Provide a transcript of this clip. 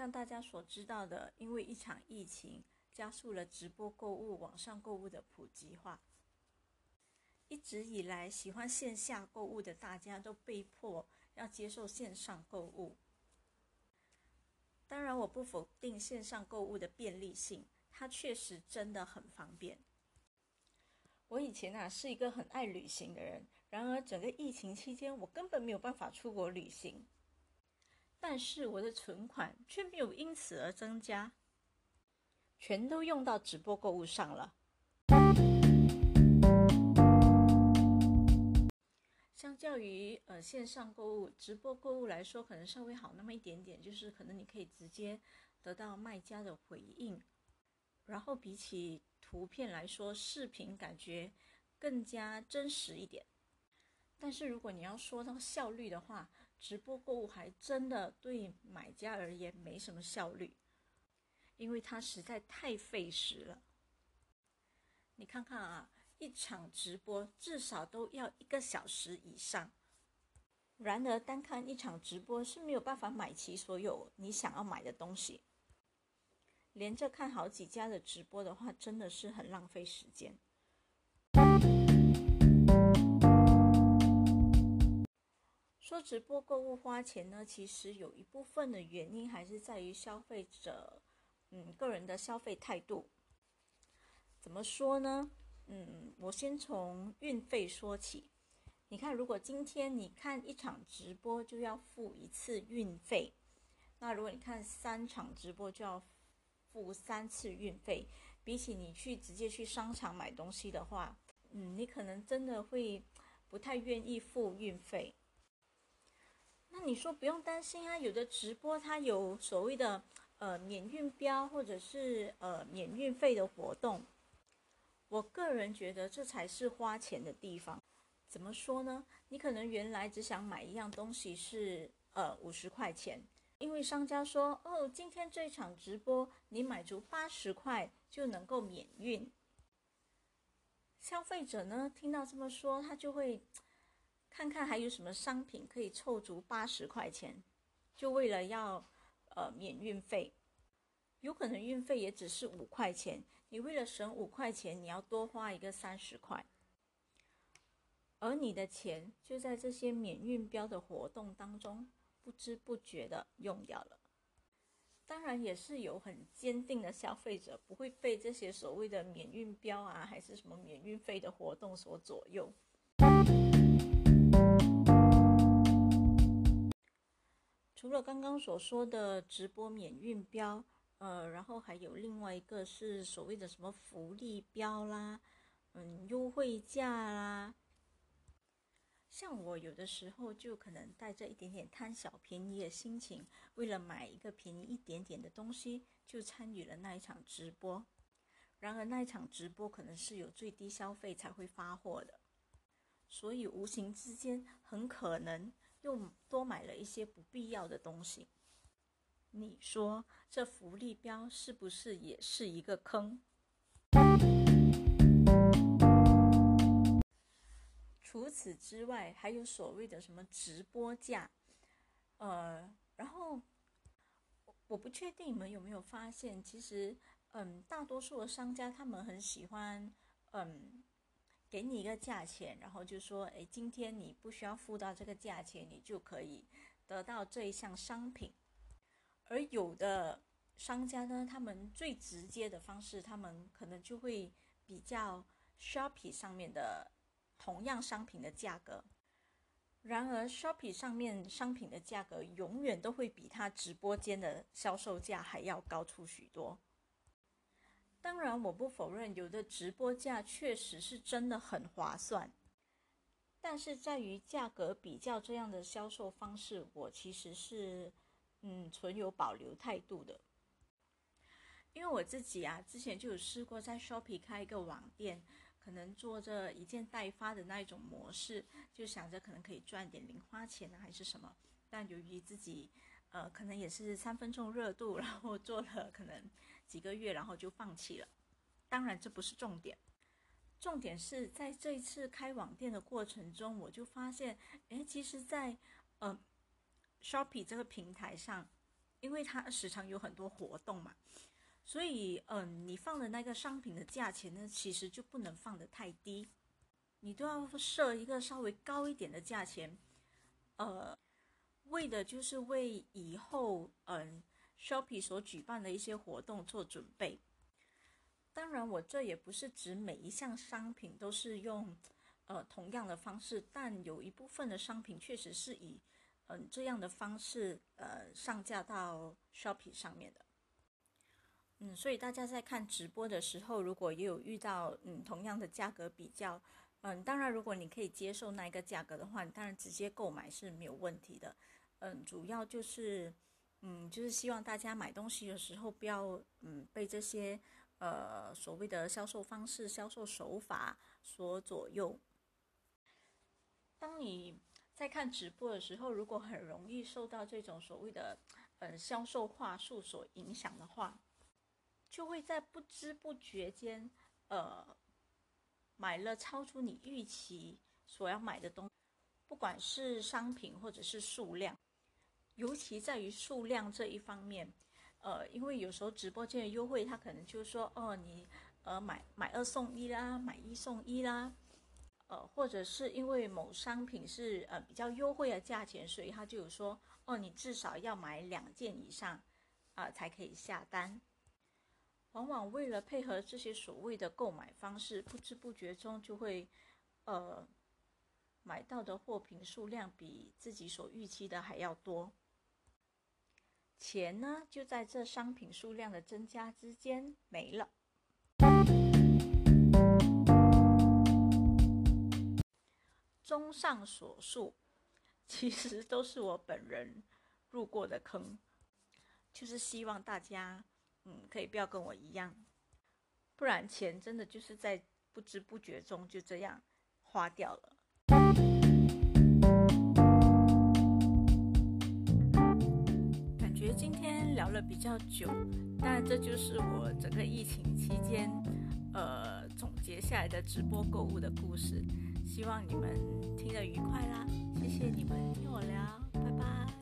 像大家所知道的，因为一场疫情，加速了直播购物、网上购物的普及化。一直以来喜欢线下购物的大家都被迫要接受线上购物。当然，我不否定线上购物的便利性，它确实真的很方便。我以前啊是一个很爱旅行的人，然而整个疫情期间，我根本没有办法出国旅行。但是我的存款却没有因此而增加，全都用到直播购物上了。相较于呃线上购物，直播购物来说，可能稍微好那么一点点，就是可能你可以直接得到卖家的回应，然后比起图片来说，视频感觉更加真实一点。但是如果你要说到效率的话，直播购物还真的对买家而言没什么效率，因为它实在太费时了。你看看啊，一场直播至少都要一个小时以上。然而，单看一场直播是没有办法买齐所有你想要买的东西。连着看好几家的直播的话，真的是很浪费时间。直播购物花钱呢，其实有一部分的原因还是在于消费者，嗯，个人的消费态度。怎么说呢？嗯，我先从运费说起。你看，如果今天你看一场直播就要付一次运费，那如果你看三场直播就要付三次运费，比起你去直接去商场买东西的话，嗯，你可能真的会不太愿意付运费。那你说不用担心啊，有的直播它有所谓的呃免运标或者是呃免运费的活动，我个人觉得这才是花钱的地方。怎么说呢？你可能原来只想买一样东西是呃五十块钱，因为商家说哦今天这场直播你买足八十块就能够免运，消费者呢听到这么说他就会。看看还有什么商品可以凑足八十块钱，就为了要呃免运费，有可能运费也只是五块钱，你为了省五块钱，你要多花一个三十块，而你的钱就在这些免运标的活动当中不知不觉的用掉了。当然也是有很坚定的消费者，不会被这些所谓的免运标啊，还是什么免运费的活动所左右。除了刚刚所说的直播免运标，呃，然后还有另外一个是所谓的什么福利标啦，嗯，优惠价啦。像我有的时候就可能带着一点点贪小便宜的心情，为了买一个便宜一点点的东西，就参与了那一场直播。然而那一场直播可能是有最低消费才会发货的，所以无形之间很可能。又多买了一些不必要的东西，你说这福利标是不是也是一个坑？除此之外，还有所谓的什么直播价，呃，然后我不确定你们有没有发现，其实，嗯，大多数的商家他们很喜欢，嗯。给你一个价钱，然后就说：“哎，今天你不需要付到这个价钱，你就可以得到这一项商品。”而有的商家呢，他们最直接的方式，他们可能就会比较 Shopee 上面的同样商品的价格。然而，Shopee 上面商品的价格永远都会比他直播间的销售价还要高出许多。当然，我不否认有的直播价确实是真的很划算，但是在于价格比较这样的销售方式，我其实是嗯存有保留态度的。因为我自己啊，之前就有试过在 Shopee 开一个网店，可能做着一件代发的那一种模式，就想着可能可以赚点零花钱啊，还是什么。但由于自己呃，可能也是三分钟热度，然后做了可能几个月，然后就放弃了。当然，这不是重点，重点是在这一次开网店的过程中，我就发现，哎，其实，在呃，Shopee 这个平台上，因为它时常有很多活动嘛，所以嗯，你放的那个商品的价钱呢，其实就不能放得太低，你都要设一个稍微高一点的价钱，呃，为的就是为以后嗯，Shopee 所举办的一些活动做准备。当然，我这也不是指每一项商品都是用呃同样的方式，但有一部分的商品确实是以。嗯，这样的方式，呃，上架到 Shopee 上面的。嗯，所以大家在看直播的时候，如果也有遇到嗯同样的价格比较，嗯，当然如果你可以接受那一个价格的话，当然直接购买是没有问题的。嗯，主要就是，嗯，就是希望大家买东西的时候不要嗯被这些呃所谓的销售方式、销售手法所左右。当你在看直播的时候，如果很容易受到这种所谓的呃销售话术所影响的话，就会在不知不觉间，呃，买了超出你预期所要买的东，不管是商品或者是数量，尤其在于数量这一方面，呃，因为有时候直播间的优惠，它可能就是说，哦，你呃买买二送一啦，买一送一啦。呃，或者是因为某商品是呃比较优惠的价钱，所以他就有说，哦，你至少要买两件以上，啊才可以下单。往往为了配合这些所谓的购买方式，不知不觉中就会，呃，买到的货品数量比自己所预期的还要多，钱呢就在这商品数量的增加之间没了。综上所述，其实都是我本人入过的坑，就是希望大家，嗯，可以不要跟我一样，不然钱真的就是在不知不觉中就这样花掉了。比较久，但这就是我整个疫情期间，呃，总结下来的直播购物的故事。希望你们听得愉快啦！谢谢你们听我聊，拜拜。